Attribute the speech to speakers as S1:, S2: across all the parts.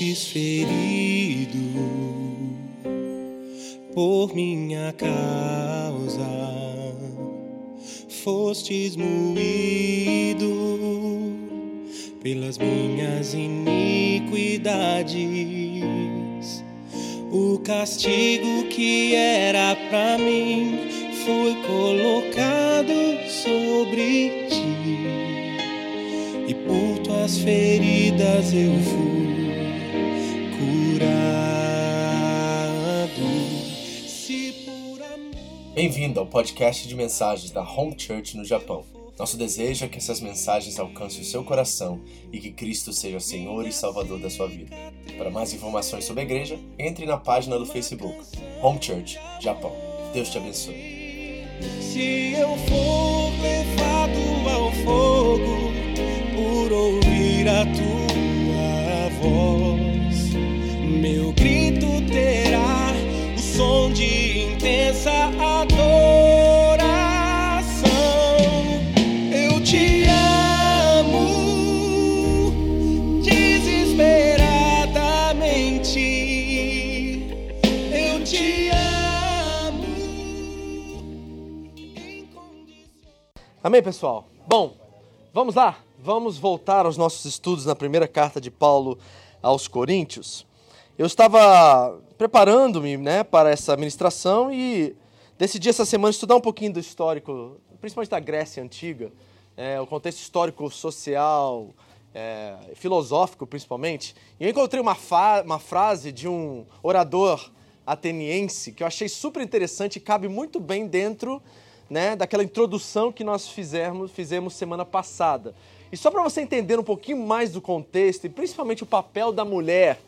S1: Fostes ferido por minha causa, fostes moído pelas minhas iniquidades. O castigo que era para mim foi colocado sobre ti, e por tuas feridas eu fui
S2: Bem-vindo ao podcast de mensagens da Home Church no Japão. Nosso desejo é que essas mensagens alcancem o seu coração e que Cristo seja Senhor e Salvador da sua vida. Para mais informações sobre a igreja, entre na página do Facebook Home Church Japão. Deus te abençoe.
S1: Se eu for levado ao fogo por ouvir a tua voz, meu grito terá o som de intensa adoração.
S3: Amém, pessoal? Bom, vamos lá? Vamos voltar aos nossos estudos na primeira carta de Paulo aos Coríntios. Eu estava preparando-me né, para essa ministração e decidi essa semana estudar um pouquinho do histórico, principalmente da Grécia Antiga, é, o contexto histórico, social, é, filosófico principalmente. E eu encontrei uma, uma frase de um orador ateniense que eu achei super interessante e cabe muito bem dentro né, daquela introdução que nós fizemos, fizemos semana passada. E só para você entender um pouquinho mais do contexto e principalmente o papel da mulher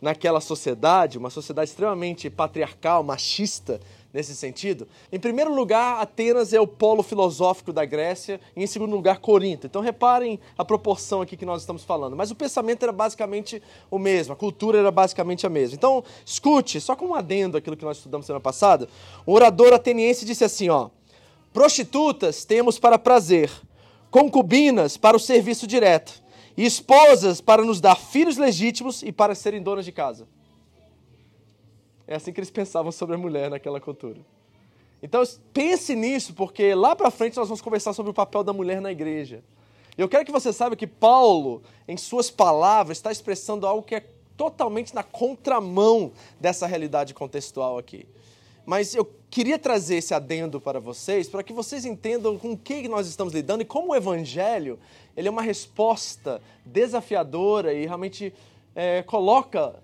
S3: naquela sociedade, uma sociedade extremamente patriarcal, machista nesse sentido. Em primeiro lugar, Atenas é o polo filosófico da Grécia, e em segundo lugar, Corinto. Então reparem a proporção aqui que nós estamos falando. Mas o pensamento era basicamente o mesmo, a cultura era basicamente a mesma. Então, escute, só como um adendo aquilo que nós estudamos semana passada, o orador ateniense disse assim, ó: Prostitutas temos para prazer, concubinas para o serviço direto, e esposas para nos dar filhos legítimos e para serem donas de casa. É assim que eles pensavam sobre a mulher naquela cultura. Então pense nisso, porque lá para frente nós vamos conversar sobre o papel da mulher na igreja. Eu quero que você saiba que Paulo, em suas palavras, está expressando algo que é totalmente na contramão dessa realidade contextual aqui. Mas eu queria trazer esse adendo para vocês, para que vocês entendam com o que nós estamos lidando e como o Evangelho ele é uma resposta desafiadora e realmente é, coloca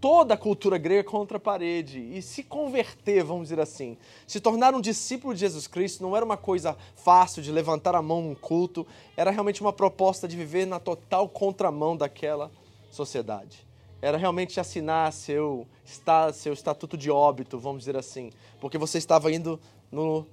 S3: toda a cultura grega contra a parede e se converter, vamos dizer assim, se tornar um discípulo de Jesus Cristo não era uma coisa fácil de levantar a mão num culto, era realmente uma proposta de viver na total contramão daquela sociedade. Era realmente assinar seu, seu estatuto de óbito, vamos dizer assim, porque você estava indo no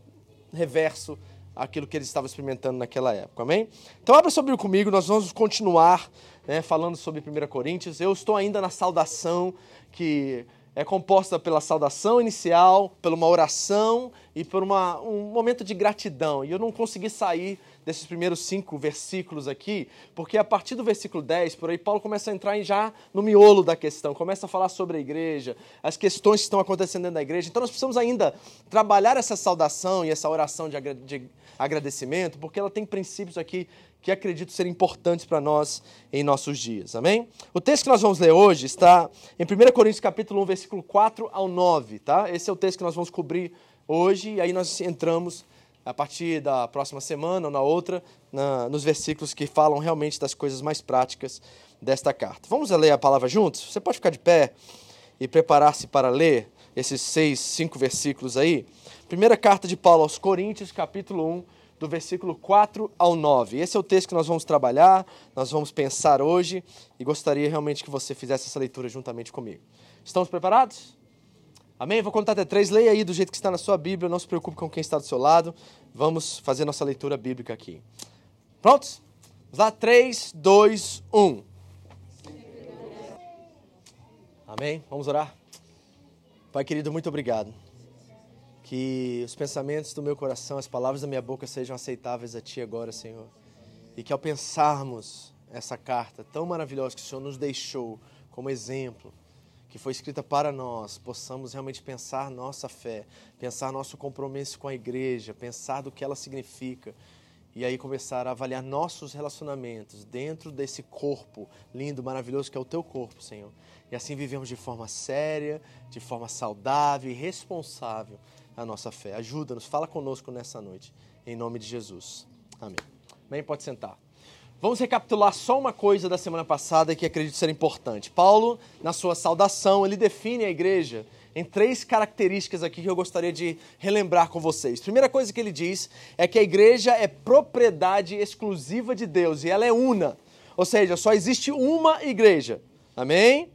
S3: reverso aquilo que eles estavam experimentando naquela época, amém? Então abra Bíblia comigo, nós vamos continuar né, falando sobre 1 Coríntios. Eu estou ainda na saudação que é composta pela saudação inicial, por uma oração e por uma, um momento de gratidão. E eu não consegui sair desses primeiros cinco versículos aqui, porque a partir do versículo 10, por aí, Paulo começa a entrar já no miolo da questão, começa a falar sobre a igreja, as questões que estão acontecendo dentro da igreja. Então nós precisamos ainda trabalhar essa saudação e essa oração de, agra- de agradecimento, porque ela tem princípios aqui que acredito ser importantes para nós em nossos dias. Amém? O texto que nós vamos ler hoje está em 1 Coríntios capítulo 1, versículo 4 ao 9, tá? Esse é o texto que nós vamos cobrir hoje e aí nós entramos a partir da próxima semana ou na outra, na- nos versículos que falam realmente das coisas mais práticas desta carta. Vamos ler a palavra juntos? Você pode ficar de pé e preparar-se para ler esses seis, cinco versículos aí. Primeira carta de Paulo aos Coríntios, capítulo 1, do versículo 4 ao 9. Esse é o texto que nós vamos trabalhar, nós vamos pensar hoje e gostaria realmente que você fizesse essa leitura juntamente comigo. Estamos preparados? Amém? Vou contar até três. Leia aí do jeito que está na sua Bíblia. Não se preocupe com quem está do seu lado. Vamos fazer nossa leitura bíblica aqui. Prontos? Vamos lá? Três, dois, um. Amém? Vamos orar? Pai querido, muito obrigado. Que os pensamentos do meu coração, as palavras da minha boca sejam aceitáveis a Ti agora, Senhor. E que ao pensarmos essa carta tão maravilhosa que o Senhor nos deixou como exemplo, que foi escrita para nós, possamos realmente pensar nossa fé, pensar nosso compromisso com a igreja, pensar do que ela significa e aí começar a avaliar nossos relacionamentos dentro desse corpo lindo, maravilhoso que é o teu corpo, Senhor. E assim vivemos de forma séria, de forma saudável e responsável a nossa fé. Ajuda-nos, fala conosco nessa noite, em nome de Jesus. Amém. Bem, pode sentar. Vamos recapitular só uma coisa da semana passada que acredito ser importante. Paulo, na sua saudação, ele define a igreja em três características aqui que eu gostaria de relembrar com vocês. Primeira coisa que ele diz é que a igreja é propriedade exclusiva de Deus e ela é una. Ou seja, só existe uma igreja. Amém?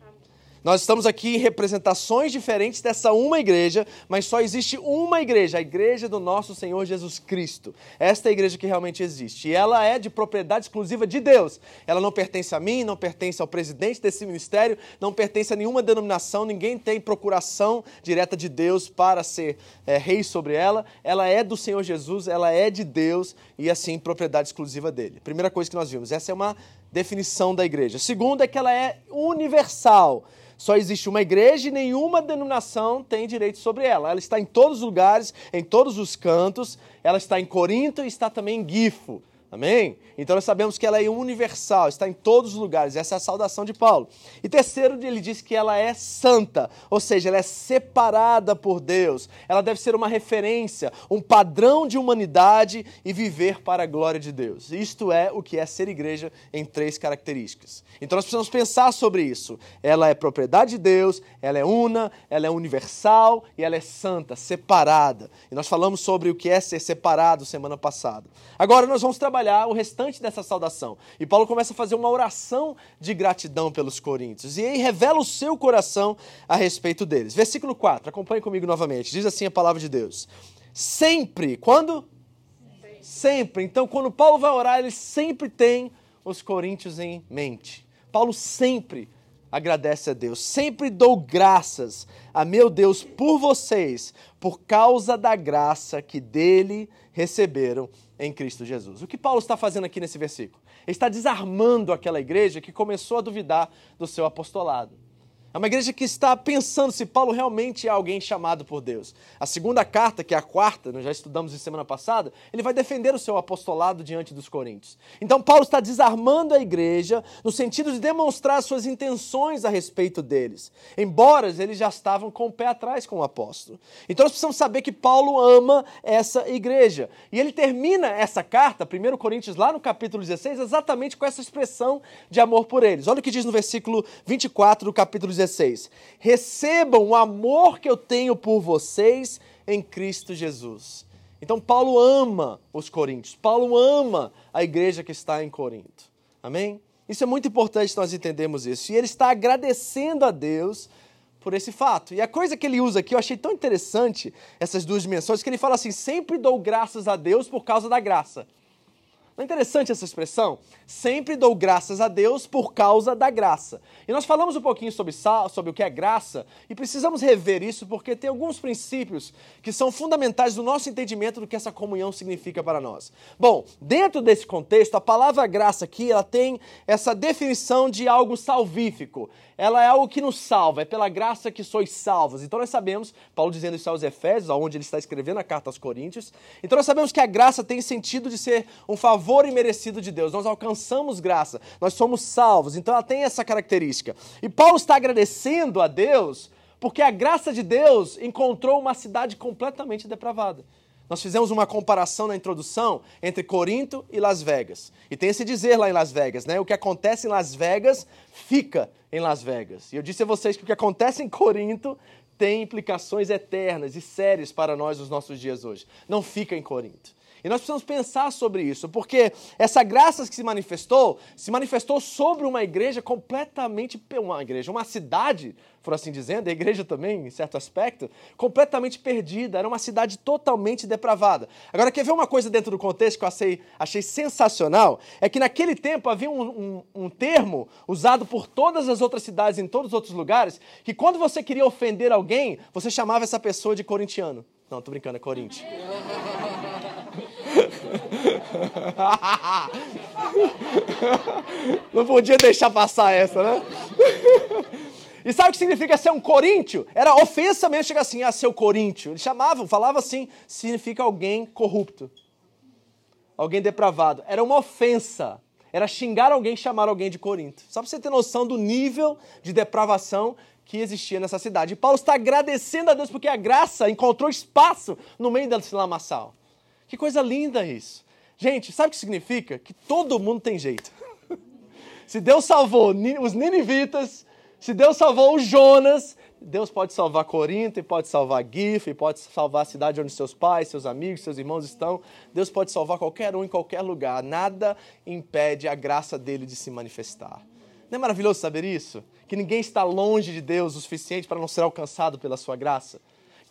S3: Nós estamos aqui em representações diferentes dessa uma igreja, mas só existe uma igreja, a igreja do nosso Senhor Jesus Cristo. Esta é a igreja que realmente existe. E ela é de propriedade exclusiva de Deus. Ela não pertence a mim, não pertence ao presidente desse ministério, não pertence a nenhuma denominação, ninguém tem procuração direta de Deus para ser é, rei sobre ela. Ela é do Senhor Jesus, ela é de Deus e assim propriedade exclusiva dele. Primeira coisa que nós vimos, essa é uma definição da igreja. Segunda é que ela é universal. Só existe uma igreja e nenhuma denominação tem direito sobre ela. Ela está em todos os lugares, em todos os cantos. Ela está em Corinto e está também em Gifo. Amém? Então nós sabemos que ela é universal, está em todos os lugares. Essa é a saudação de Paulo. E terceiro, ele diz que ela é santa, ou seja, ela é separada por Deus. Ela deve ser uma referência, um padrão de humanidade e viver para a glória de Deus. Isto é o que é ser igreja em três características. Então nós precisamos pensar sobre isso. Ela é propriedade de Deus, ela é una, ela é universal e ela é santa, separada. E nós falamos sobre o que é ser separado semana passada. Agora nós vamos trabalhar trabalhar o restante dessa saudação. E Paulo começa a fazer uma oração de gratidão pelos coríntios. E aí revela o seu coração a respeito deles. Versículo 4, acompanhe comigo novamente. Diz assim a palavra de Deus: Sempre, quando? Sempre. sempre. Então, quando Paulo vai orar, ele sempre tem os coríntios em mente. Paulo sempre agradece a Deus. Sempre dou graças a meu Deus por vocês, por causa da graça que dele receberam em Cristo Jesus. O que Paulo está fazendo aqui nesse versículo? Ele está desarmando aquela igreja que começou a duvidar do seu apostolado. É uma igreja que está pensando se Paulo realmente é alguém chamado por Deus. A segunda carta, que é a quarta, nós já estudamos em semana passada, ele vai defender o seu apostolado diante dos coríntios. Então Paulo está desarmando a igreja no sentido de demonstrar suas intenções a respeito deles, embora eles já estavam com o pé atrás com o apóstolo. Então nós precisamos saber que Paulo ama essa igreja. E ele termina essa carta, 1 Coríntios, lá no capítulo 16, exatamente com essa expressão de amor por eles. Olha o que diz no versículo 24 do capítulo 16. 16: Recebam o amor que eu tenho por vocês em Cristo Jesus. Então, Paulo ama os coríntios, Paulo ama a igreja que está em Corinto. Amém? Isso é muito importante nós entendermos isso. E ele está agradecendo a Deus por esse fato. E a coisa que ele usa aqui, eu achei tão interessante, essas duas dimensões, que ele fala assim: sempre dou graças a Deus por causa da graça. É interessante essa expressão? Sempre dou graças a Deus por causa da graça. E nós falamos um pouquinho sobre, sobre o que é graça e precisamos rever isso porque tem alguns princípios que são fundamentais do nosso entendimento do que essa comunhão significa para nós. Bom, dentro desse contexto, a palavra graça aqui ela tem essa definição de algo salvífico ela é algo que nos salva, é pela graça que sois salvos. Então nós sabemos, Paulo dizendo isso aos Efésios, onde ele está escrevendo a carta aos Coríntios, então nós sabemos que a graça tem sentido de ser um favor imerecido de Deus. Nós alcançamos graça, nós somos salvos, então ela tem essa característica. E Paulo está agradecendo a Deus porque a graça de Deus encontrou uma cidade completamente depravada. Nós fizemos uma comparação na introdução entre Corinto e Las Vegas. E tem esse dizer lá em Las Vegas, né? O que acontece em Las Vegas fica em Las Vegas. E eu disse a vocês que o que acontece em Corinto tem implicações eternas e sérias para nós nos nossos dias hoje. Não fica em Corinto. E nós precisamos pensar sobre isso, porque essa graça que se manifestou, se manifestou sobre uma igreja completamente, uma igreja, uma cidade, por assim dizendo, a igreja também, em certo aspecto, completamente perdida, era uma cidade totalmente depravada. Agora, quer ver uma coisa dentro do contexto que eu achei, achei sensacional? É que naquele tempo havia um, um, um termo usado por todas as outras cidades, em todos os outros lugares, que quando você queria ofender alguém, você chamava essa pessoa de corintiano. Não, tô brincando, é Corinthians. Não podia deixar passar essa, né? E sabe o que significa ser um coríntio? Era ofensa mesmo, chega assim, ah, seu coríntio. Eles chamavam, falavam assim, significa alguém corrupto. Alguém depravado. Era uma ofensa. Era xingar alguém, chamar alguém de Corinto. Só para você ter noção do nível de depravação que existia nessa cidade. E Paulo está agradecendo a Deus porque a graça encontrou espaço no meio desse lamaçal. Que coisa linda isso. Gente, sabe o que significa? Que todo mundo tem jeito. Se Deus salvou os ninivitas, se Deus salvou o Jonas, Deus pode salvar Corinto, e pode salvar Gif, e pode salvar a cidade onde seus pais, seus amigos, seus irmãos estão. Deus pode salvar qualquer um em qualquer lugar. Nada impede a graça dele de se manifestar. Não é maravilhoso saber isso? Que ninguém está longe de Deus o suficiente para não ser alcançado pela sua graça.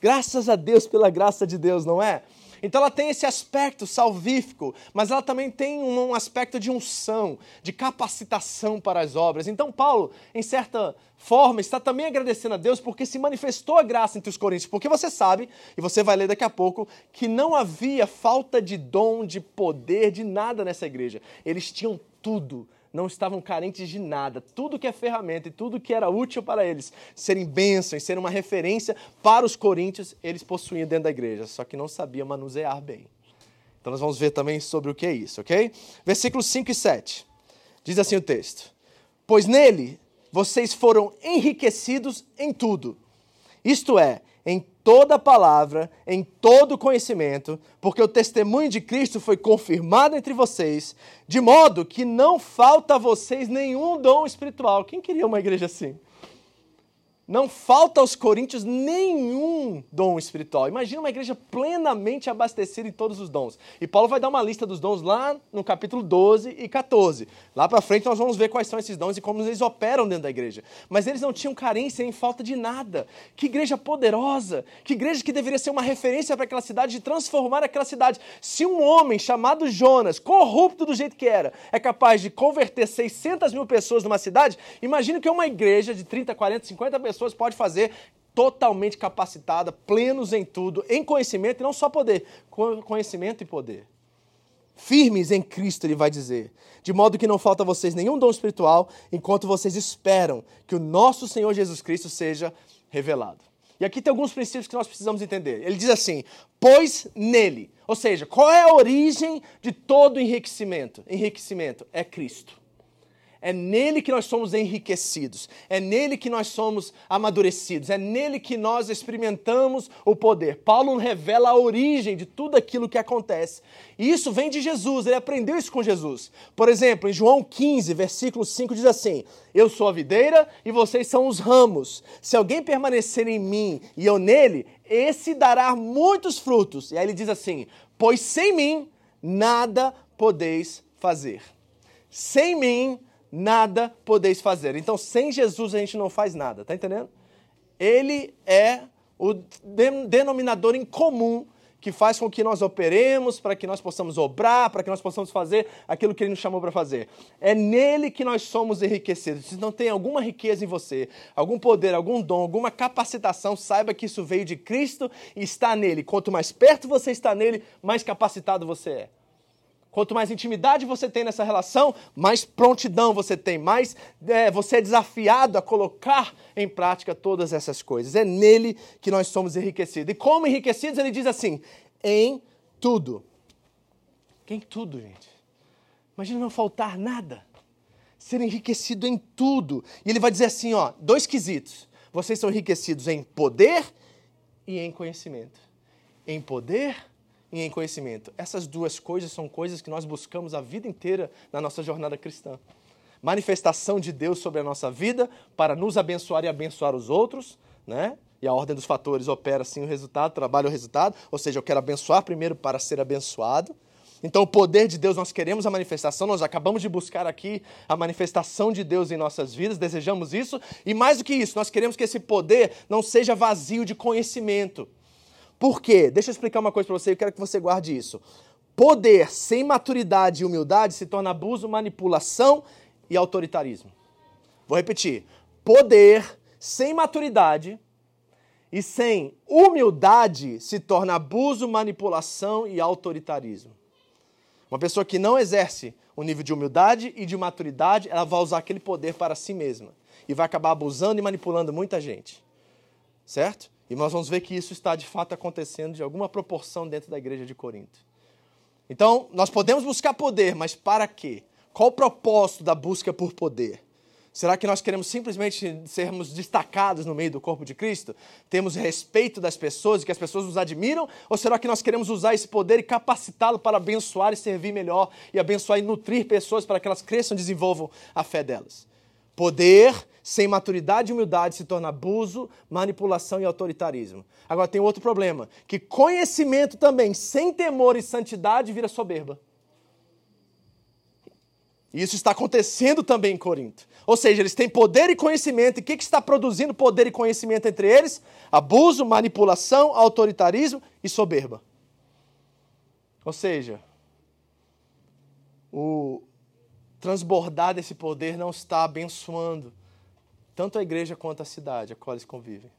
S3: Graças a Deus pela graça de Deus, não é? Então ela tem esse aspecto salvífico, mas ela também tem um aspecto de unção, de capacitação para as obras. Então Paulo, em certa forma, está também agradecendo a Deus porque se manifestou a graça entre os coríntios. Porque você sabe, e você vai ler daqui a pouco, que não havia falta de dom, de poder, de nada nessa igreja. Eles tinham tudo não estavam carentes de nada. Tudo que é ferramenta e tudo que era útil para eles serem bênçãos, serem uma referência para os coríntios, eles possuíam dentro da igreja, só que não sabiam manusear bem. Então nós vamos ver também sobre o que é isso, ok? Versículos 5 e 7. Diz assim o texto: Pois nele vocês foram enriquecidos em tudo. Isto é, em toda palavra, em todo conhecimento, porque o testemunho de Cristo foi confirmado entre vocês, de modo que não falta a vocês nenhum dom espiritual. Quem queria uma igreja assim? Não falta aos coríntios nenhum dom espiritual. Imagina uma igreja plenamente abastecida em todos os dons. E Paulo vai dar uma lista dos dons lá no capítulo 12 e 14. Lá para frente nós vamos ver quais são esses dons e como eles operam dentro da igreja. Mas eles não tinham carência em falta de nada. Que igreja poderosa! Que igreja que deveria ser uma referência para aquela cidade de transformar aquela cidade. Se um homem chamado Jonas, corrupto do jeito que era, é capaz de converter 600 mil pessoas numa cidade, imagine que uma igreja de 30, 40, 50 pessoas pessoas pode fazer totalmente capacitada, plenos em tudo, em conhecimento e não só poder, conhecimento e poder. Firmes em Cristo, ele vai dizer, de modo que não falta a vocês nenhum dom espiritual, enquanto vocês esperam que o nosso Senhor Jesus Cristo seja revelado. E aqui tem alguns princípios que nós precisamos entender. Ele diz assim: pois nele, ou seja, qual é a origem de todo enriquecimento? Enriquecimento é Cristo. É nele que nós somos enriquecidos, é nele que nós somos amadurecidos, é nele que nós experimentamos o poder. Paulo revela a origem de tudo aquilo que acontece. E isso vem de Jesus, ele aprendeu isso com Jesus. Por exemplo, em João 15, versículo 5 diz assim: Eu sou a videira e vocês são os ramos. Se alguém permanecer em mim e eu nele, esse dará muitos frutos. E aí ele diz assim: Pois sem mim nada podeis fazer. Sem mim nada podeis fazer. Então, sem Jesus a gente não faz nada, tá entendendo? Ele é o denominador em comum que faz com que nós operemos, para que nós possamos obrar, para que nós possamos fazer aquilo que ele nos chamou para fazer. É nele que nós somos enriquecidos. Se não tem alguma riqueza em você, algum poder, algum dom, alguma capacitação, saiba que isso veio de Cristo e está nele. Quanto mais perto você está nele, mais capacitado você é. Quanto mais intimidade você tem nessa relação, mais prontidão você tem, mais é, você é desafiado a colocar em prática todas essas coisas. É nele que nós somos enriquecidos. E como enriquecidos, ele diz assim: em tudo. Em tudo, gente. Imagina não faltar nada. Ser enriquecido em tudo. E ele vai dizer assim: ó, dois quesitos. Vocês são enriquecidos em poder e em conhecimento. Em poder e em conhecimento. Essas duas coisas são coisas que nós buscamos a vida inteira na nossa jornada cristã. Manifestação de Deus sobre a nossa vida para nos abençoar e abençoar os outros, né? E a ordem dos fatores opera assim o resultado, trabalha o resultado, ou seja, eu quero abençoar primeiro para ser abençoado. Então, o poder de Deus, nós queremos a manifestação, nós acabamos de buscar aqui a manifestação de Deus em nossas vidas, desejamos isso, e mais do que isso, nós queremos que esse poder não seja vazio de conhecimento. Por quê? Deixa eu explicar uma coisa para você, eu quero que você guarde isso. Poder sem maturidade e humildade se torna abuso, manipulação e autoritarismo. Vou repetir. Poder sem maturidade e sem humildade se torna abuso, manipulação e autoritarismo. Uma pessoa que não exerce um nível de humildade e de maturidade, ela vai usar aquele poder para si mesma e vai acabar abusando e manipulando muita gente. Certo? E nós vamos ver que isso está de fato acontecendo de alguma proporção dentro da igreja de Corinto. Então, nós podemos buscar poder, mas para quê? Qual o propósito da busca por poder? Será que nós queremos simplesmente sermos destacados no meio do corpo de Cristo? Temos respeito das pessoas e que as pessoas nos admiram? Ou será que nós queremos usar esse poder e capacitá-lo para abençoar e servir melhor e abençoar e nutrir pessoas para que elas cresçam e desenvolvam a fé delas? Poder sem maturidade e humildade se torna abuso, manipulação e autoritarismo. Agora tem outro problema, que conhecimento também sem temor e santidade vira soberba. E isso está acontecendo também em Corinto. Ou seja, eles têm poder e conhecimento. E o que, que está produzindo poder e conhecimento entre eles? Abuso, manipulação, autoritarismo e soberba. Ou seja, o transbordar desse poder não está abençoando tanto a igreja quanto a cidade a qual eles convivem.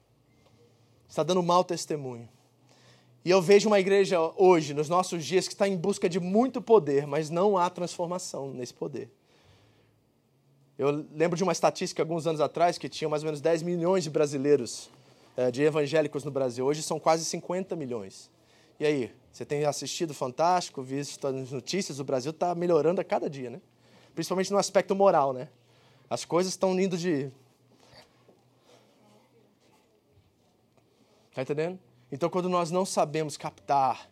S3: Está dando mau testemunho. E eu vejo uma igreja hoje, nos nossos dias, que está em busca de muito poder, mas não há transformação nesse poder. Eu lembro de uma estatística alguns anos atrás que tinha mais ou menos 10 milhões de brasileiros, é, de evangélicos no Brasil. Hoje são quase 50 milhões. E aí, você tem assistido Fantástico, visto as notícias, o Brasil está melhorando a cada dia, né? Principalmente no aspecto moral, né? As coisas estão indo de. Está entendendo? Então, quando nós não sabemos captar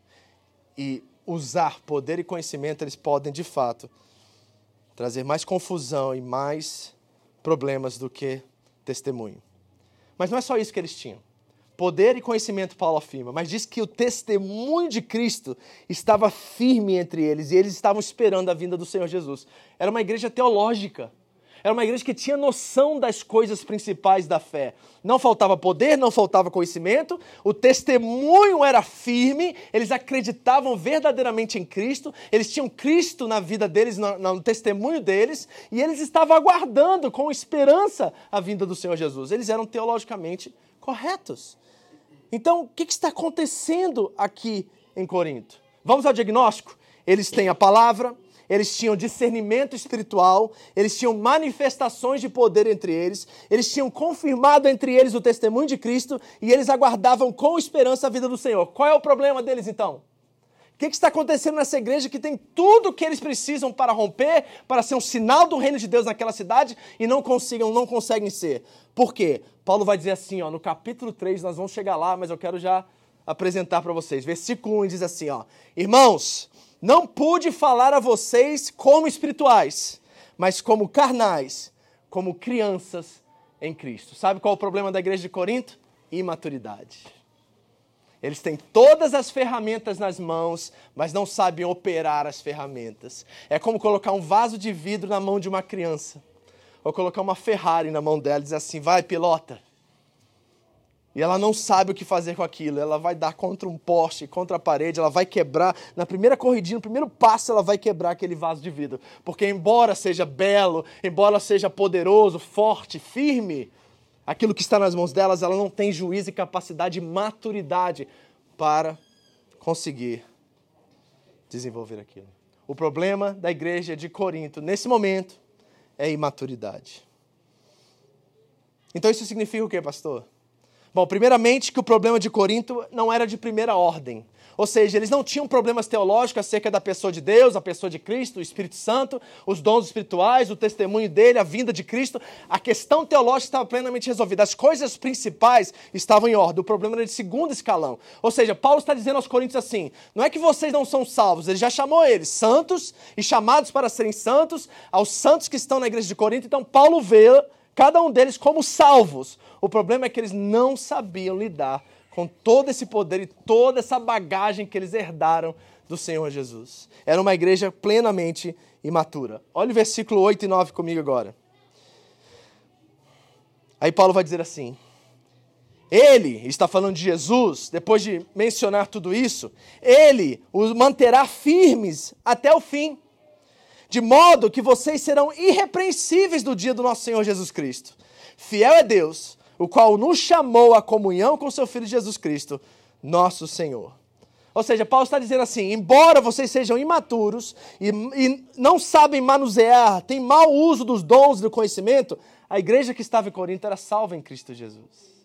S3: e usar poder e conhecimento, eles podem, de fato, trazer mais confusão e mais problemas do que testemunho. Mas não é só isso que eles tinham. Poder e conhecimento, Paulo afirma, mas diz que o testemunho de Cristo estava firme entre eles e eles estavam esperando a vinda do Senhor Jesus. Era uma igreja teológica. Era uma igreja que tinha noção das coisas principais da fé. Não faltava poder, não faltava conhecimento, o testemunho era firme, eles acreditavam verdadeiramente em Cristo, eles tinham Cristo na vida deles, no, no testemunho deles, e eles estavam aguardando com esperança a vinda do Senhor Jesus. Eles eram teologicamente corretos. Então, o que, que está acontecendo aqui em Corinto? Vamos ao diagnóstico? Eles têm a palavra, eles tinham discernimento espiritual, eles tinham manifestações de poder entre eles, eles tinham confirmado entre eles o testemunho de Cristo e eles aguardavam com esperança a vida do Senhor. Qual é o problema deles então? O que, está acontecendo nessa igreja que tem tudo o que eles precisam para romper, para ser um sinal do reino de Deus naquela cidade e não consigam, não conseguem ser? Por quê? Paulo vai dizer assim, ó, no capítulo 3, nós vamos chegar lá, mas eu quero já apresentar para vocês. Versículo 1 diz assim, ó: Irmãos, não pude falar a vocês como espirituais, mas como carnais, como crianças em Cristo. Sabe qual é o problema da igreja de Corinto? Imaturidade. Eles têm todas as ferramentas nas mãos, mas não sabem operar as ferramentas. É como colocar um vaso de vidro na mão de uma criança, ou colocar uma Ferrari na mão dela e dizer assim: vai, pilota. E ela não sabe o que fazer com aquilo. Ela vai dar contra um poste, contra a parede, ela vai quebrar. Na primeira corridinha, no primeiro passo, ela vai quebrar aquele vaso de vidro. Porque, embora seja belo, embora seja poderoso, forte, firme, aquilo que está nas mãos delas, ela não tem juízo e capacidade e maturidade para conseguir desenvolver aquilo. O problema da igreja de Corinto, nesse momento, é imaturidade. Então, isso significa o quê, pastor? Bom, primeiramente que o problema de Corinto não era de primeira ordem. Ou seja, eles não tinham problemas teológicos acerca da pessoa de Deus, a pessoa de Cristo, o Espírito Santo, os dons espirituais, o testemunho dele, a vinda de Cristo. A questão teológica estava plenamente resolvida. As coisas principais estavam em ordem. O problema era de segundo escalão. Ou seja, Paulo está dizendo aos Coríntios assim: não é que vocês não são salvos, ele já chamou eles santos e chamados para serem santos, aos santos que estão na igreja de Corinto. Então, Paulo vê cada um deles como salvos. O problema é que eles não sabiam lidar com todo esse poder e toda essa bagagem que eles herdaram do Senhor Jesus. Era uma igreja plenamente imatura. Olha o versículo 8 e 9 comigo agora. Aí Paulo vai dizer assim: Ele, está falando de Jesus, depois de mencionar tudo isso, ele os manterá firmes até o fim de modo que vocês serão irrepreensíveis do dia do nosso Senhor Jesus Cristo. Fiel é Deus, o qual nos chamou à comunhão com seu Filho Jesus Cristo, nosso Senhor. Ou seja, Paulo está dizendo assim: embora vocês sejam imaturos e, e não sabem manusear, têm mau uso dos dons do conhecimento, a igreja que estava em Corinto era salva em Cristo Jesus.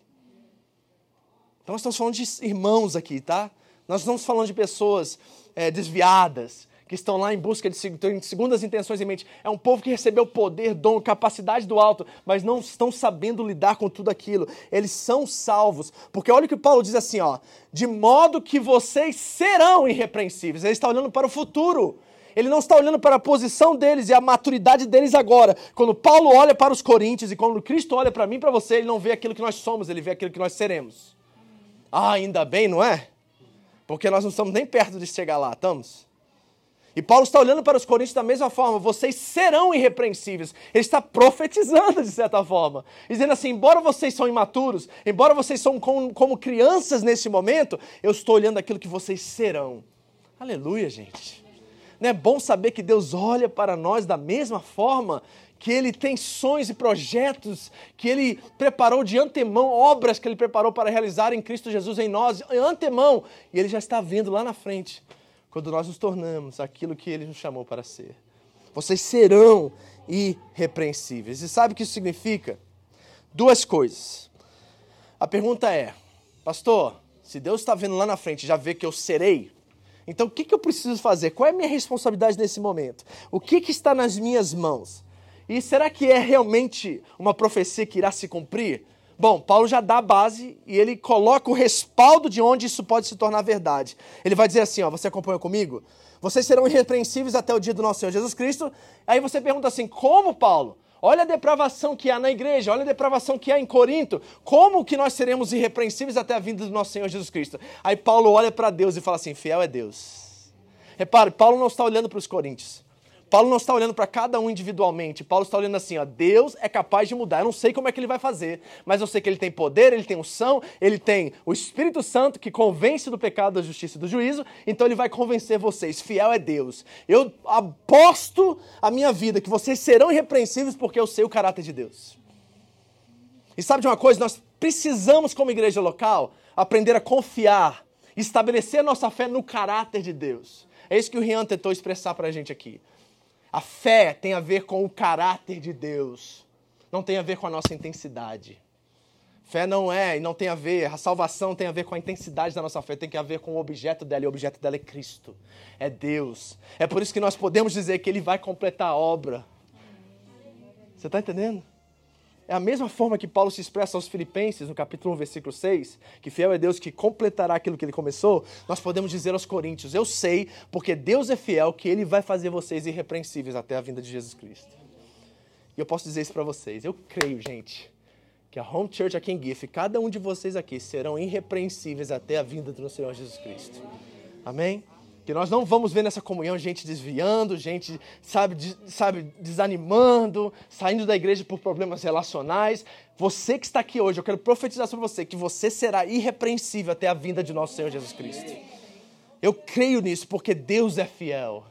S3: Então nós estamos falando de irmãos aqui, tá? Nós estamos falando de pessoas é, desviadas, que estão lá em busca de segundas intenções em mente. É um povo que recebeu poder, dom, capacidade do alto, mas não estão sabendo lidar com tudo aquilo. Eles são salvos. Porque olha o que Paulo diz assim, ó. De modo que vocês serão irrepreensíveis. Ele está olhando para o futuro. Ele não está olhando para a posição deles e a maturidade deles agora. Quando Paulo olha para os coríntios e quando Cristo olha para mim e para você, ele não vê aquilo que nós somos, ele vê aquilo que nós seremos. Ah, ainda bem, não é? Porque nós não estamos nem perto de chegar lá, estamos? E Paulo está olhando para os coríntios da mesma forma, vocês serão irrepreensíveis. Ele está profetizando de certa forma, dizendo assim: embora vocês são imaturos, embora vocês são como, como crianças nesse momento, eu estou olhando aquilo que vocês serão. Aleluia, gente. Não é bom saber que Deus olha para nós da mesma forma que Ele tem sonhos e projetos, que Ele preparou de antemão, obras que Ele preparou para realizar em Cristo Jesus em nós, em antemão, e Ele já está vendo lá na frente quando nós nos tornamos aquilo que ele nos chamou para ser. Vocês serão irrepreensíveis. E sabe o que isso significa? Duas coisas. A pergunta é, pastor, se Deus está vendo lá na frente, já vê que eu serei, então o que, que eu preciso fazer? Qual é a minha responsabilidade nesse momento? O que, que está nas minhas mãos? E será que é realmente uma profecia que irá se cumprir? Bom, Paulo já dá a base e ele coloca o respaldo de onde isso pode se tornar verdade. Ele vai dizer assim: ó, você acompanha comigo? Vocês serão irrepreensíveis até o dia do nosso Senhor Jesus Cristo. Aí você pergunta assim: como, Paulo? Olha a depravação que há na igreja, olha a depravação que há em Corinto. Como que nós seremos irrepreensíveis até a vinda do nosso Senhor Jesus Cristo? Aí Paulo olha para Deus e fala assim: fiel é Deus. Repare, Paulo não está olhando para os coríntios. Paulo não está olhando para cada um individualmente. Paulo está olhando assim, ó, Deus é capaz de mudar. Eu não sei como é que ele vai fazer, mas eu sei que ele tem poder, ele tem unção, ele tem o Espírito Santo que convence do pecado, da justiça e do juízo, então ele vai convencer vocês. Fiel é Deus. Eu aposto a minha vida que vocês serão irrepreensíveis porque eu sei o caráter de Deus. E sabe de uma coisa? Nós precisamos, como igreja local, aprender a confiar, estabelecer a nossa fé no caráter de Deus. É isso que o Rian tentou expressar para a gente aqui. A fé tem a ver com o caráter de Deus, não tem a ver com a nossa intensidade. Fé não é e não tem a ver, a salvação tem a ver com a intensidade da nossa fé, tem a ver com o objeto dela, e o objeto dela é Cristo, é Deus. É por isso que nós podemos dizer que Ele vai completar a obra. Você está entendendo? É a mesma forma que Paulo se expressa aos Filipenses, no capítulo 1, versículo 6, que fiel é Deus que completará aquilo que ele começou, nós podemos dizer aos Coríntios: Eu sei, porque Deus é fiel, que ele vai fazer vocês irrepreensíveis até a vinda de Jesus Cristo. E eu posso dizer isso para vocês: eu creio, gente, que a Home Church aqui em GIF, cada um de vocês aqui serão irrepreensíveis até a vinda do Senhor Jesus Cristo. Amém? Que nós não vamos ver nessa comunhão gente desviando, gente, sabe, sabe, desanimando, saindo da igreja por problemas relacionais. Você que está aqui hoje, eu quero profetizar sobre você que você será irrepreensível até a vinda de nosso Senhor Jesus Cristo. Eu creio nisso porque Deus é fiel.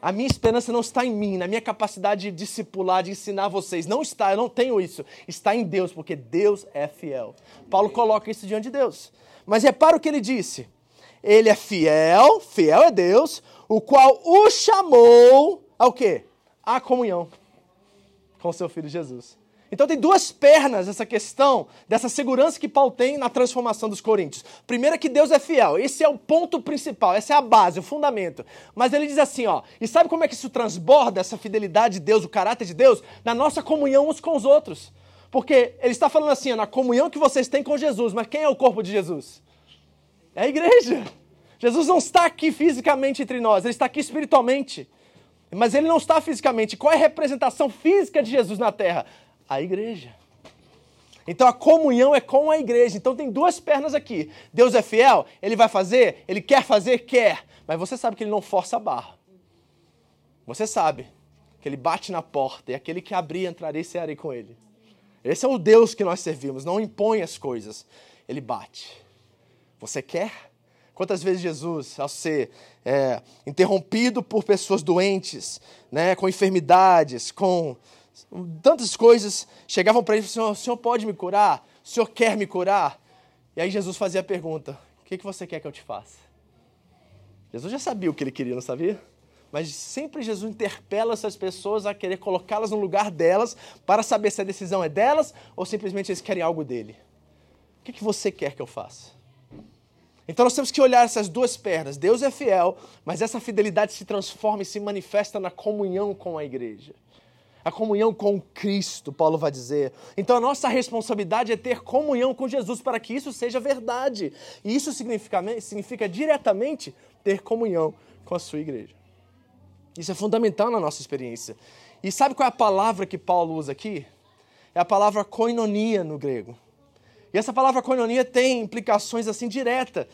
S3: A minha esperança não está em mim, na minha capacidade de discipular, de ensinar vocês. Não está, eu não tenho isso. Está em Deus, porque Deus é fiel. Paulo coloca isso diante de Deus. Mas repara o que ele disse. Ele é fiel, fiel é Deus, o qual o chamou ao quê? À comunhão com seu filho Jesus. Então tem duas pernas essa questão dessa segurança que Paulo tem na transformação dos coríntios. Primeiro é que Deus é fiel. Esse é o ponto principal, essa é a base, o fundamento. Mas ele diz assim, ó, e sabe como é que isso transborda essa fidelidade de Deus, o caráter de Deus? Na nossa comunhão uns com os outros. Porque ele está falando assim, ó, na comunhão que vocês têm com Jesus, mas quem é o corpo de Jesus? É a igreja. Jesus não está aqui fisicamente entre nós, ele está aqui espiritualmente. Mas ele não está fisicamente. Qual é a representação física de Jesus na terra? A igreja. Então a comunhão é com a igreja. Então tem duas pernas aqui. Deus é fiel, ele vai fazer, ele quer fazer, quer. Mas você sabe que ele não força a barra. Você sabe que ele bate na porta e aquele que abrir entraria e cearei com ele. Esse é o Deus que nós servimos, não impõe as coisas. Ele bate. Você quer? Quantas vezes Jesus, ao ser é, interrompido por pessoas doentes, né, com enfermidades, com tantas coisas, chegavam para ele e falavam, o senhor pode me curar? O senhor quer me curar? E aí Jesus fazia a pergunta, o que, que você quer que eu te faça? Jesus já sabia o que ele queria, não sabia? Mas sempre Jesus interpela essas pessoas a querer colocá-las no lugar delas para saber se a decisão é delas ou simplesmente eles querem algo dele. O que, que você quer que eu faça? Então nós temos que olhar essas duas pernas. Deus é fiel, mas essa fidelidade se transforma e se manifesta na comunhão com a igreja. A comunhão com Cristo, Paulo vai dizer. Então a nossa responsabilidade é ter comunhão com Jesus para que isso seja verdade. E isso significa, significa diretamente ter comunhão com a sua igreja. Isso é fundamental na nossa experiência. E sabe qual é a palavra que Paulo usa aqui? É a palavra koinonia no grego. E essa palavra koinonia tem implicações assim diretas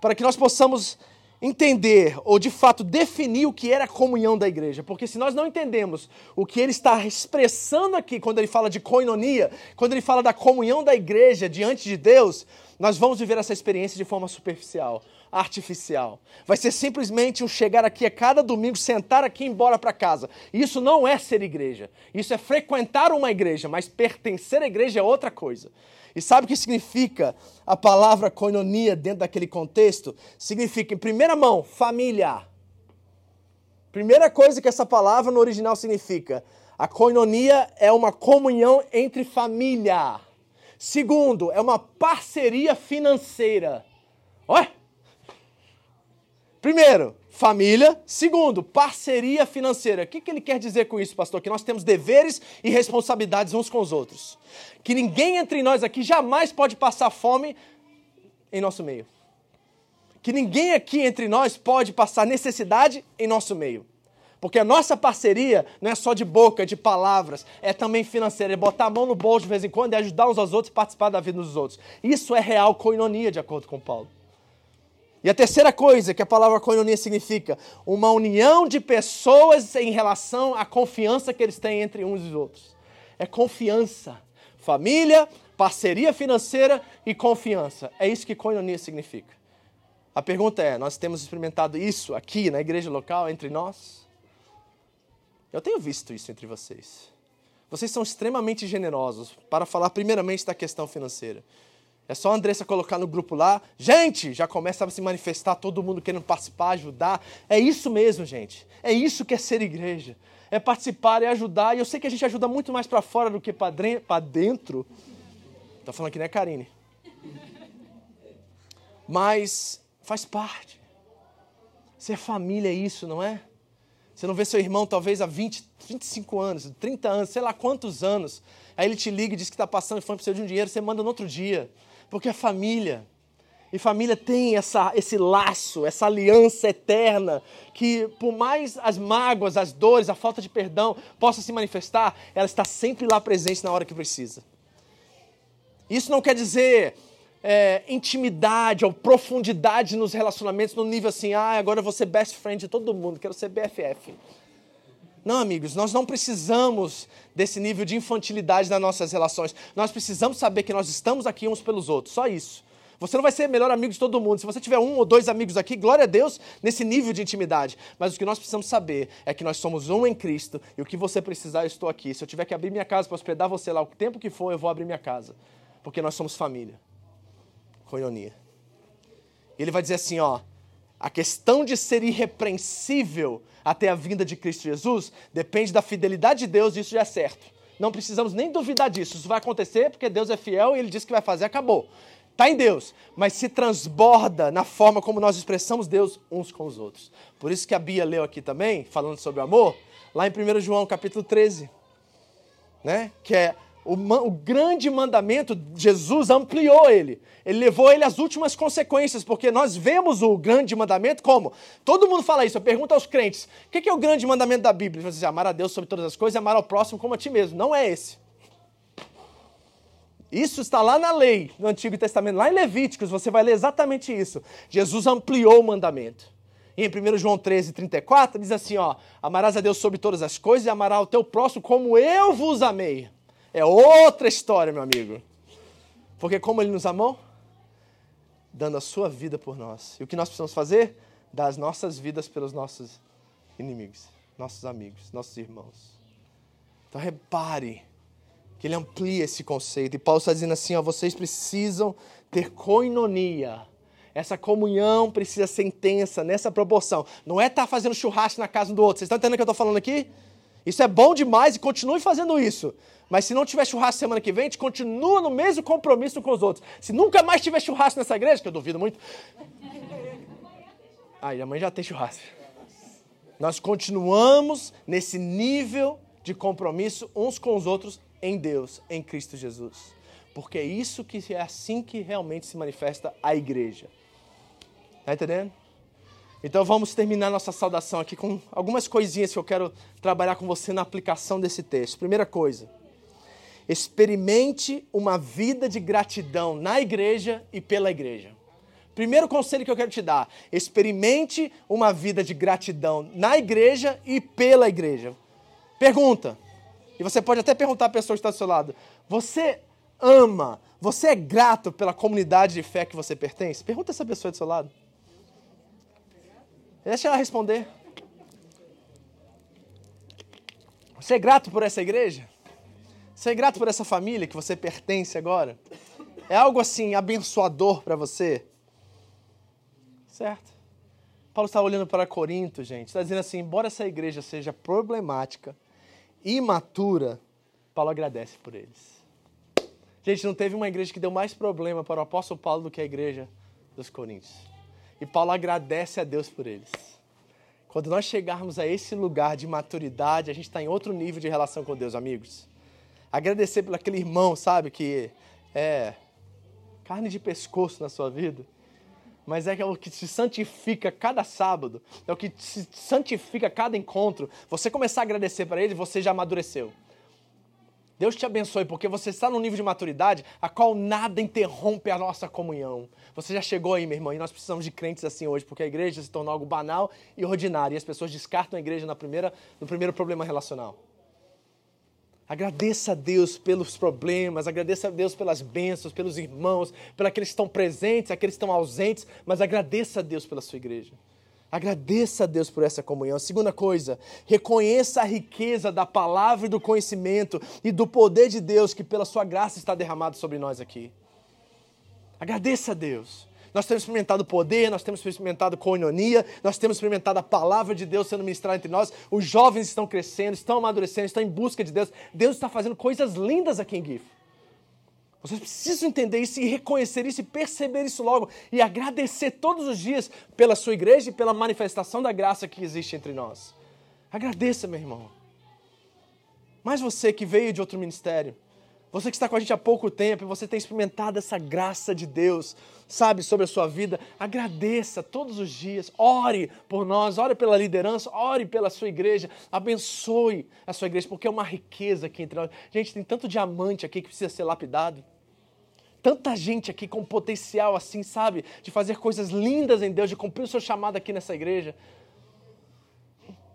S3: para que nós possamos entender ou de fato definir o que era a comunhão da igreja. Porque se nós não entendemos o que ele está expressando aqui quando ele fala de koinonia, quando ele fala da comunhão da igreja diante de Deus, nós vamos viver essa experiência de forma superficial, artificial. Vai ser simplesmente um chegar aqui a cada domingo, sentar aqui e ir embora para casa. Isso não é ser igreja. Isso é frequentar uma igreja, mas pertencer à igreja é outra coisa. E sabe o que significa a palavra koinonia dentro daquele contexto? Significa, em primeira mão, família. Primeira coisa que essa palavra no original significa: a koinonia é uma comunhão entre família. Segundo, é uma parceria financeira. Olha! Primeiro, família. Segundo, parceria financeira. O que, que ele quer dizer com isso, pastor? Que nós temos deveres e responsabilidades uns com os outros. Que ninguém entre nós aqui jamais pode passar fome em nosso meio. Que ninguém aqui entre nós pode passar necessidade em nosso meio. Porque a nossa parceria não é só de boca, de palavras, é também financeira, é botar a mão no bolso de vez em quando e ajudar uns aos outros e participar da vida dos outros. Isso é real coinonia, de acordo com Paulo. E a terceira coisa que a palavra koinonia significa, uma união de pessoas em relação à confiança que eles têm entre uns e os outros. É confiança. Família, parceria financeira e confiança. É isso que koinonia significa. A pergunta é: nós temos experimentado isso aqui na igreja local entre nós? Eu tenho visto isso entre vocês. Vocês são extremamente generosos para falar primeiramente da questão financeira. É só a Andressa colocar no grupo lá. Gente, já começa a se manifestar, todo mundo querendo participar, ajudar. É isso mesmo, gente. É isso que é ser igreja. É participar, é ajudar. E eu sei que a gente ajuda muito mais para fora do que para dentro. Tá falando aqui, né, Karine? Mas faz parte. Ser família é isso, não é? Você não vê seu irmão talvez há 20, 25 anos, 30 anos, sei lá quantos anos. Aí ele te liga e diz que está passando fome, precisa de um dinheiro, você manda no outro dia. Porque é família. E família tem essa, esse laço, essa aliança eterna, que por mais as mágoas, as dores, a falta de perdão possa se manifestar, ela está sempre lá presente na hora que precisa. Isso não quer dizer é, intimidade ou profundidade nos relacionamentos, no nível assim, ah, agora eu vou ser best friend de todo mundo, quero ser BFF. Não, amigos, nós não precisamos desse nível de infantilidade nas nossas relações. Nós precisamos saber que nós estamos aqui uns pelos outros, só isso. Você não vai ser melhor amigo de todo mundo. Se você tiver um ou dois amigos aqui, glória a Deus nesse nível de intimidade. Mas o que nós precisamos saber é que nós somos um em Cristo e o que você precisar, eu estou aqui. Se eu tiver que abrir minha casa para hospedar você lá o tempo que for, eu vou abrir minha casa. Porque nós somos família. Coinonia. Ele vai dizer assim, ó, a questão de ser irrepreensível até a vinda de Cristo Jesus depende da fidelidade de Deus e isso já é certo. Não precisamos nem duvidar disso. Isso vai acontecer porque Deus é fiel e Ele disse que vai fazer, acabou. Está em Deus, mas se transborda na forma como nós expressamos Deus uns com os outros. Por isso que a Bia leu aqui também, falando sobre o amor, lá em 1 João capítulo 13, né? que é o, o, grande mandamento, Jesus ampliou ele. Ele levou ele às últimas consequências, porque nós vemos o grande mandamento como? Todo mundo fala isso. Eu pergunto aos crentes: o que é o grande mandamento da Bíblia? Você diz, amar a Deus sobre todas as coisas e amar ao próximo como a ti mesmo. Não é esse. Isso está lá na lei, no Antigo Testamento, lá em Levíticos, você vai ler exatamente isso. Jesus ampliou o mandamento. E em 1 João 13, 34, diz assim: ó, amarás a Deus sobre todas as coisas e amarás o teu próximo como eu vos amei. É outra história, meu amigo. Porque como ele nos amou? Dando a sua vida por nós. E o que nós precisamos fazer? Dar as nossas vidas pelos nossos inimigos, nossos amigos, nossos irmãos. Então repare que ele amplia esse conceito. E Paulo está dizendo assim: ó, vocês precisam ter coinonia. Essa comunhão precisa ser intensa nessa proporção. Não é estar tá fazendo churrasco na casa do outro. Vocês estão entendendo o que eu estou falando aqui? Isso é bom demais e continue fazendo isso. Mas se não tiver churrasco semana que vem, a gente continua no mesmo compromisso com os outros. Se nunca mais tiver churrasco nessa igreja, que eu duvido muito. Ai, a mãe já tem churrasco. Nós continuamos nesse nível de compromisso uns com os outros em Deus, em Cristo Jesus. Porque é isso que é assim que realmente se manifesta a igreja. Tá entendendo? Então vamos terminar nossa saudação aqui com algumas coisinhas que eu quero trabalhar com você na aplicação desse texto. Primeira coisa, experimente uma vida de gratidão na igreja e pela igreja. Primeiro conselho que eu quero te dar: experimente uma vida de gratidão na igreja e pela igreja. Pergunta, e você pode até perguntar à pessoa que está do seu lado: você ama, você é grato pela comunidade de fé que você pertence? Pergunta essa pessoa do seu lado. Deixa ela responder. Você é grato por essa igreja? Você é grato por essa família que você pertence agora? É algo assim abençoador para você? Certo? Paulo está olhando para Corinto, gente. Está dizendo assim: embora essa igreja seja problemática, imatura, Paulo agradece por eles. Gente, não teve uma igreja que deu mais problema para o apóstolo Paulo do que a igreja dos Coríntios. E Paulo agradece a Deus por eles. Quando nós chegarmos a esse lugar de maturidade, a gente está em outro nível de relação com Deus, amigos. Agradecer por aquele irmão, sabe, que é carne de pescoço na sua vida mas é o que te santifica cada sábado, é o que te santifica cada encontro. Você começar a agradecer para Ele, você já amadureceu. Deus te abençoe, porque você está num nível de maturidade a qual nada interrompe a nossa comunhão. Você já chegou aí, meu irmão, e nós precisamos de crentes assim hoje, porque a igreja se tornou algo banal e ordinário, e as pessoas descartam a igreja na primeira, no primeiro problema relacional. Agradeça a Deus pelos problemas, agradeça a Deus pelas bênçãos, pelos irmãos, pelos que estão presentes, aqueles que estão ausentes, mas agradeça a Deus pela sua igreja. Agradeça a Deus por essa comunhão. Segunda coisa, reconheça a riqueza da palavra e do conhecimento e do poder de Deus que pela sua graça está derramado sobre nós aqui. Agradeça a Deus. Nós temos experimentado poder, nós temos experimentado coinonia, nós temos experimentado a palavra de Deus sendo ministrada entre nós. Os jovens estão crescendo, estão amadurecendo, estão em busca de Deus. Deus está fazendo coisas lindas aqui em GIF. Vocês precisam entender isso e reconhecer isso e perceber isso logo e agradecer todos os dias pela sua igreja e pela manifestação da graça que existe entre nós. Agradeça, meu irmão. Mas você que veio de outro ministério, você que está com a gente há pouco tempo e você tem experimentado essa graça de Deus, sabe, sobre a sua vida, agradeça todos os dias, ore por nós, ore pela liderança, ore pela sua igreja, abençoe a sua igreja, porque é uma riqueza aqui entre nós. Gente, tem tanto diamante aqui que precisa ser lapidado. Tanta gente aqui com potencial assim, sabe, de fazer coisas lindas em Deus, de cumprir o seu chamado aqui nessa igreja.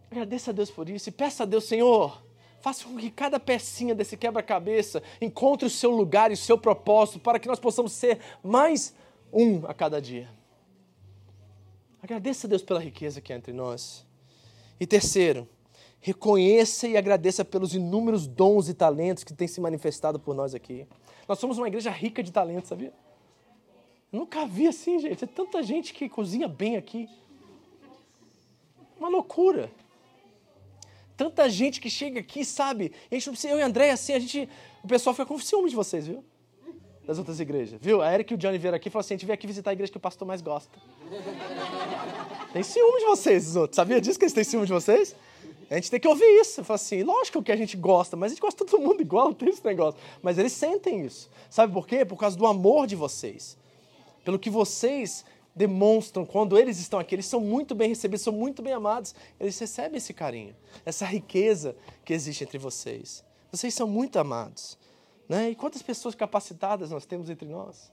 S3: Agradeça a Deus por isso e peça a Deus, Senhor, Faça com que cada pecinha desse quebra-cabeça encontre o seu lugar e o seu propósito para que nós possamos ser mais um a cada dia. Agradeça a Deus pela riqueza que há entre nós. E terceiro, reconheça e agradeça pelos inúmeros dons e talentos que têm se manifestado por nós aqui. Nós somos uma igreja rica de talentos, sabia? nunca vi assim, gente. É tanta gente que cozinha bem aqui. Uma loucura. Tanta gente que chega aqui, sabe? A gente não precisa, eu e André, assim, a gente. O pessoal fica com ciúme de vocês, viu? Das outras igrejas. Viu? A Eric e o Johnny vieram aqui e falaram assim: a gente veio aqui visitar a igreja que o pastor mais gosta. Tem ciúme de vocês, os outros. Sabia disso que eles têm ciúme de vocês? A gente tem que ouvir isso. Fala assim, lógico que a gente gosta, mas a gente gosta de todo mundo igual, não tem esse negócio. Mas eles sentem isso. Sabe por quê? Por causa do amor de vocês. Pelo que vocês demonstram quando eles estão aqui, eles são muito bem recebidos, são muito bem amados, eles recebem esse carinho, essa riqueza que existe entre vocês. Vocês são muito amados. Né? E quantas pessoas capacitadas nós temos entre nós?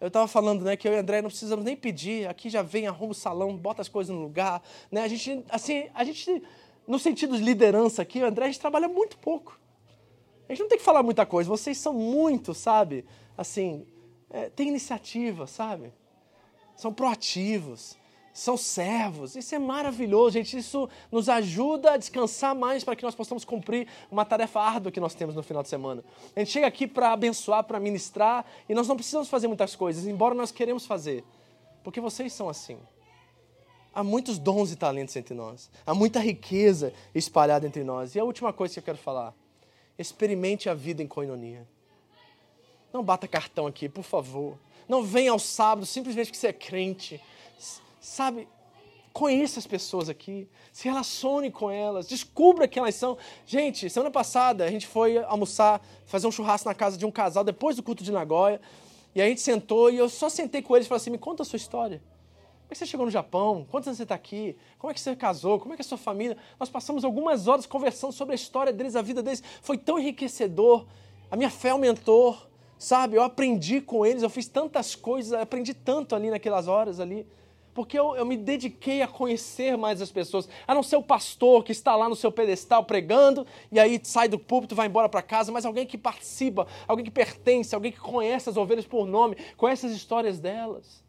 S3: Eu estava falando né, que eu e André não precisamos nem pedir, aqui já vem, arruma o salão, bota as coisas no lugar. Né? A gente, assim, a gente, no sentido de liderança aqui, o André, a gente trabalha muito pouco. A gente não tem que falar muita coisa, vocês são muito, sabe? Assim, é, tem iniciativa, sabe? São proativos, são servos. Isso é maravilhoso, gente. Isso nos ajuda a descansar mais para que nós possamos cumprir uma tarefa árdua que nós temos no final de semana. A gente chega aqui para abençoar, para ministrar, e nós não precisamos fazer muitas coisas, embora nós queremos fazer. porque vocês são assim. Há muitos dons e talentos entre nós. Há muita riqueza espalhada entre nós. E a última coisa que eu quero falar: experimente a vida em coinonia. Não bata cartão aqui, por favor. Não venha ao sábado simplesmente porque você é crente. Sabe, conheça as pessoas aqui, se relacione com elas, descubra quem elas são. Gente, semana passada a gente foi almoçar, fazer um churrasco na casa de um casal depois do culto de Nagoya. E a gente sentou e eu só sentei com eles e falei assim: me conta a sua história. Como é que você chegou no Japão? Quantos anos você está aqui? Como é que você casou? Como é que é a sua família? Nós passamos algumas horas conversando sobre a história deles, a vida deles. Foi tão enriquecedor. A minha fé aumentou, sabe? Eu aprendi com eles, eu fiz tantas coisas, aprendi tanto ali naquelas horas ali. Porque eu, eu me dediquei a conhecer mais as pessoas, a não ser o pastor que está lá no seu pedestal pregando e aí sai do púlpito, vai embora para casa, mas alguém que participa, alguém que pertence, alguém que conhece as ovelhas por nome, conhece as histórias delas.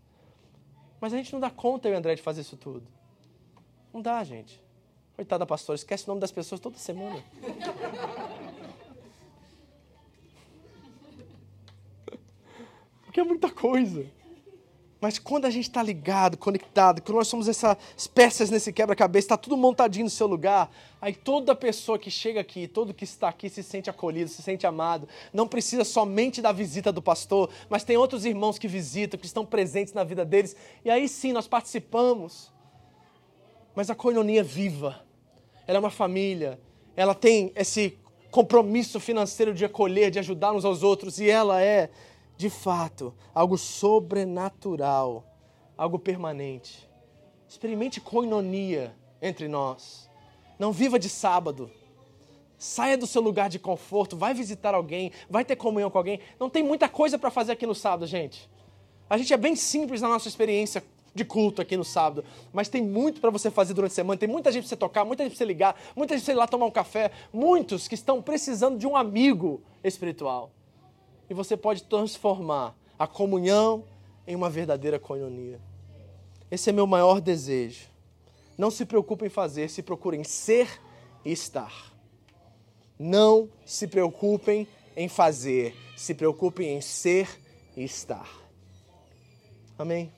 S3: Mas a gente não dá conta, eu e André, de fazer isso tudo. Não dá, gente. Coitada pastora, esquece o nome das pessoas toda semana. Porque é muita coisa. Mas quando a gente está ligado, conectado, quando nós somos essas peças nesse quebra-cabeça, está tudo montadinho no seu lugar, aí toda pessoa que chega aqui, todo que está aqui se sente acolhido, se sente amado. Não precisa somente da visita do pastor, mas tem outros irmãos que visitam, que estão presentes na vida deles. E aí sim nós participamos. Mas a coinonia é viva. Ela é uma família. Ela tem esse compromisso financeiro de acolher, de ajudar uns aos outros. E ela é de fato, algo sobrenatural, algo permanente. Experimente coinonia entre nós. Não viva de sábado. Saia do seu lugar de conforto, vai visitar alguém, vai ter comunhão com alguém. Não tem muita coisa para fazer aqui no sábado, gente. A gente é bem simples na nossa experiência de culto aqui no sábado, mas tem muito para você fazer durante a semana. Tem muita gente para você tocar, muita gente para você ligar, muita gente para você ir lá tomar um café. Muitos que estão precisando de um amigo espiritual e você pode transformar a comunhão em uma verdadeira coinonia. Esse é meu maior desejo. Não se preocupe em fazer, se procurem em ser e estar. Não se preocupem em fazer, se preocupem em ser e estar. Amém?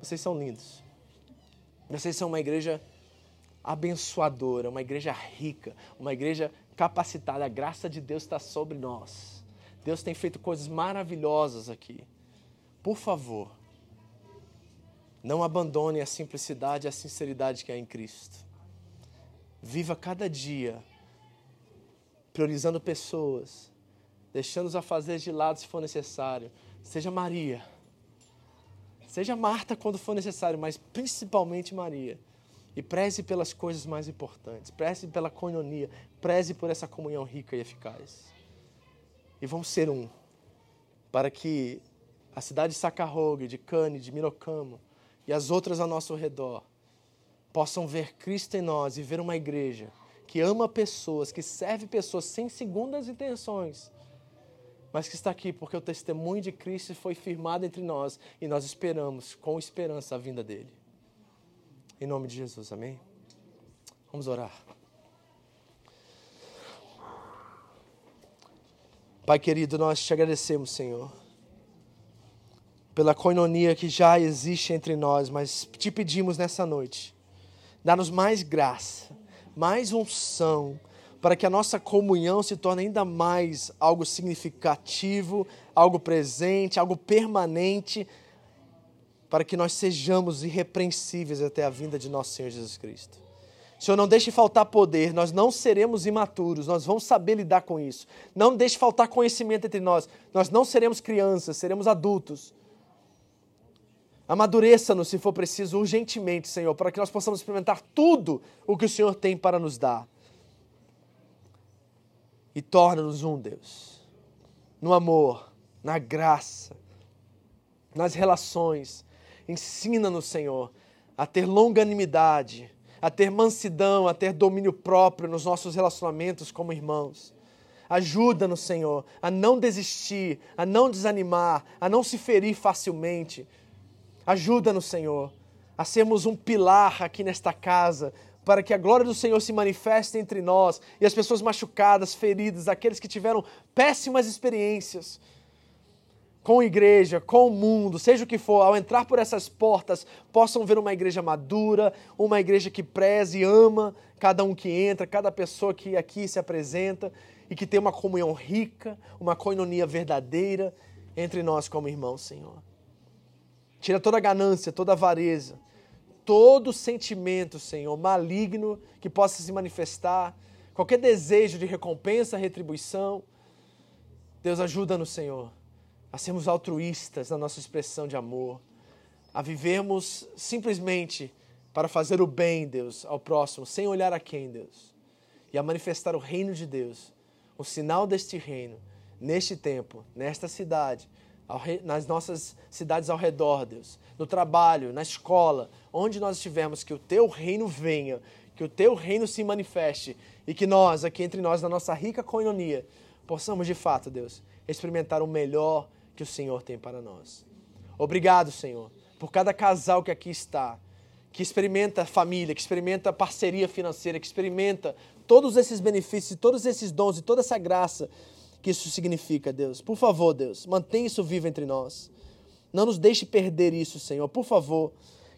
S3: Vocês são lindos. Vocês são uma igreja abençoadora, uma igreja rica, uma igreja capacitada. A graça de Deus está sobre nós. Deus tem feito coisas maravilhosas aqui. Por favor, não abandone a simplicidade e a sinceridade que há em Cristo. Viva cada dia priorizando pessoas, deixando os afazeres de lado se for necessário. Seja Maria. Seja Marta quando for necessário, mas principalmente Maria e preze pelas coisas mais importantes, preze pela coinonia, preze por essa comunhão rica e eficaz. E vamos ser um, para que a cidade de Sacarrogue, de Cane, de Mirocamo e as outras ao nosso redor possam ver Cristo em nós e ver uma igreja que ama pessoas, que serve pessoas sem segundas intenções, mas que está aqui porque o testemunho de Cristo foi firmado entre nós e nós esperamos com esperança a vinda dele. Em nome de Jesus, amém? Vamos orar. Pai querido, nós te agradecemos, Senhor, pela coinonia que já existe entre nós, mas te pedimos nessa noite, dá-nos mais graça, mais unção, para que a nossa comunhão se torne ainda mais algo significativo, algo presente, algo permanente para que nós sejamos irrepreensíveis até a vinda de nosso Senhor Jesus Cristo. Senhor, não deixe faltar poder, nós não seremos imaturos, nós vamos saber lidar com isso. Não deixe faltar conhecimento entre nós, nós não seremos crianças, seremos adultos. Amadureça-nos, se for preciso, urgentemente, Senhor, para que nós possamos experimentar tudo o que o Senhor tem para nos dar. E torna-nos um, Deus, no amor, na graça, nas relações, Ensina-nos, Senhor, a ter longanimidade, a ter mansidão, a ter domínio próprio nos nossos relacionamentos como irmãos. Ajuda-nos, Senhor, a não desistir, a não desanimar, a não se ferir facilmente. Ajuda-nos, Senhor, a sermos um pilar aqui nesta casa, para que a glória do Senhor se manifeste entre nós e as pessoas machucadas, feridas, aqueles que tiveram péssimas experiências, com igreja, com o mundo, seja o que for, ao entrar por essas portas, possam ver uma igreja madura, uma igreja que preze e ama cada um que entra, cada pessoa que aqui se apresenta e que tem uma comunhão rica, uma coinonia verdadeira entre nós como irmãos, Senhor. Tira toda a ganância, toda a avareza, todo sentimento, Senhor, maligno que possa se manifestar, qualquer desejo de recompensa, retribuição. Deus ajuda-nos, Senhor a sermos altruístas na nossa expressão de amor, a vivermos simplesmente para fazer o bem, Deus, ao próximo, sem olhar a quem, Deus, e a manifestar o reino de Deus, o sinal deste reino, neste tempo, nesta cidade, nas nossas cidades ao redor, Deus, no trabalho, na escola, onde nós estivermos, que o teu reino venha, que o teu reino se manifeste e que nós, aqui entre nós, na nossa rica coinonia, possamos de fato, Deus, experimentar o melhor que o Senhor tem para nós. Obrigado, Senhor, por cada casal que aqui está, que experimenta família, que experimenta parceria financeira, que experimenta todos esses benefícios, todos esses dons e toda essa graça que isso significa, Deus. Por favor, Deus, mantenha isso vivo entre nós. Não nos deixe perder isso, Senhor. Por favor,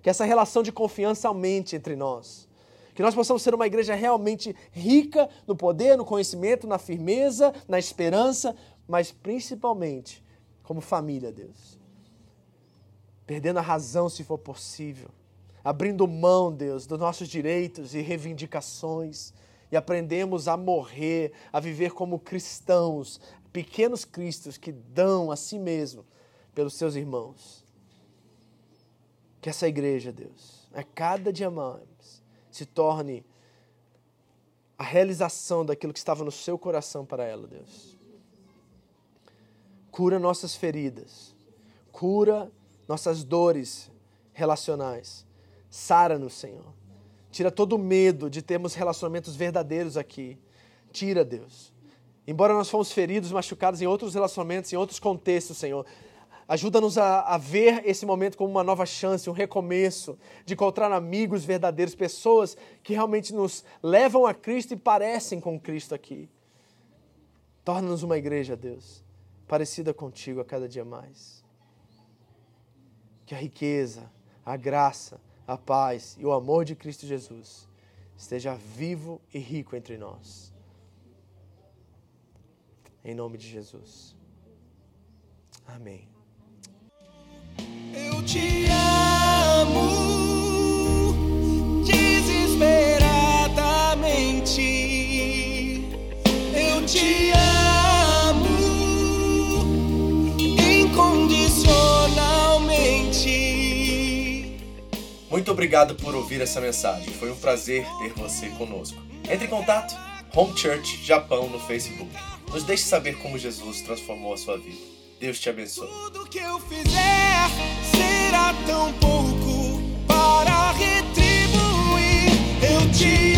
S3: que essa relação de confiança aumente entre nós. Que nós possamos ser uma igreja realmente rica no poder, no conhecimento, na firmeza, na esperança, mas principalmente como família, Deus. Perdendo a razão se for possível. Abrindo mão, Deus, dos nossos direitos e reivindicações. E aprendemos a morrer, a viver como cristãos, pequenos cristos que dão a si mesmo pelos seus irmãos. Que essa igreja, Deus, a cada dia mais, se torne a realização daquilo que estava no seu coração para ela, Deus. Cura nossas feridas. Cura nossas dores relacionais. Sara-nos, Senhor. Tira todo o medo de termos relacionamentos verdadeiros aqui. Tira, Deus. Embora nós fomos feridos, machucados em outros relacionamentos, em outros contextos, Senhor, ajuda-nos a, a, ver esse momento como uma nova chance, um recomeço, de encontrar amigos verdadeiros, pessoas que realmente nos levam a Cristo e parecem com Cristo aqui. Torna-nos uma igreja, Deus, parecida contigo a cada dia mais. Que a riqueza, a graça, a paz e o amor de Cristo Jesus esteja vivo e rico entre nós. Em nome de Jesus. Amém.
S1: Eu te
S2: Muito obrigado por ouvir essa mensagem. Foi um prazer ter você conosco. Entre em contato Home Church Japão no Facebook. Nos deixe saber como Jesus transformou a sua vida. Deus te abençoe.
S1: Tudo que eu fizer será tão pouco para retribuir. Eu te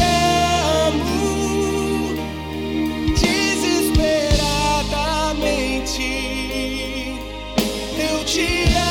S1: amo desesperadamente. Eu te amo.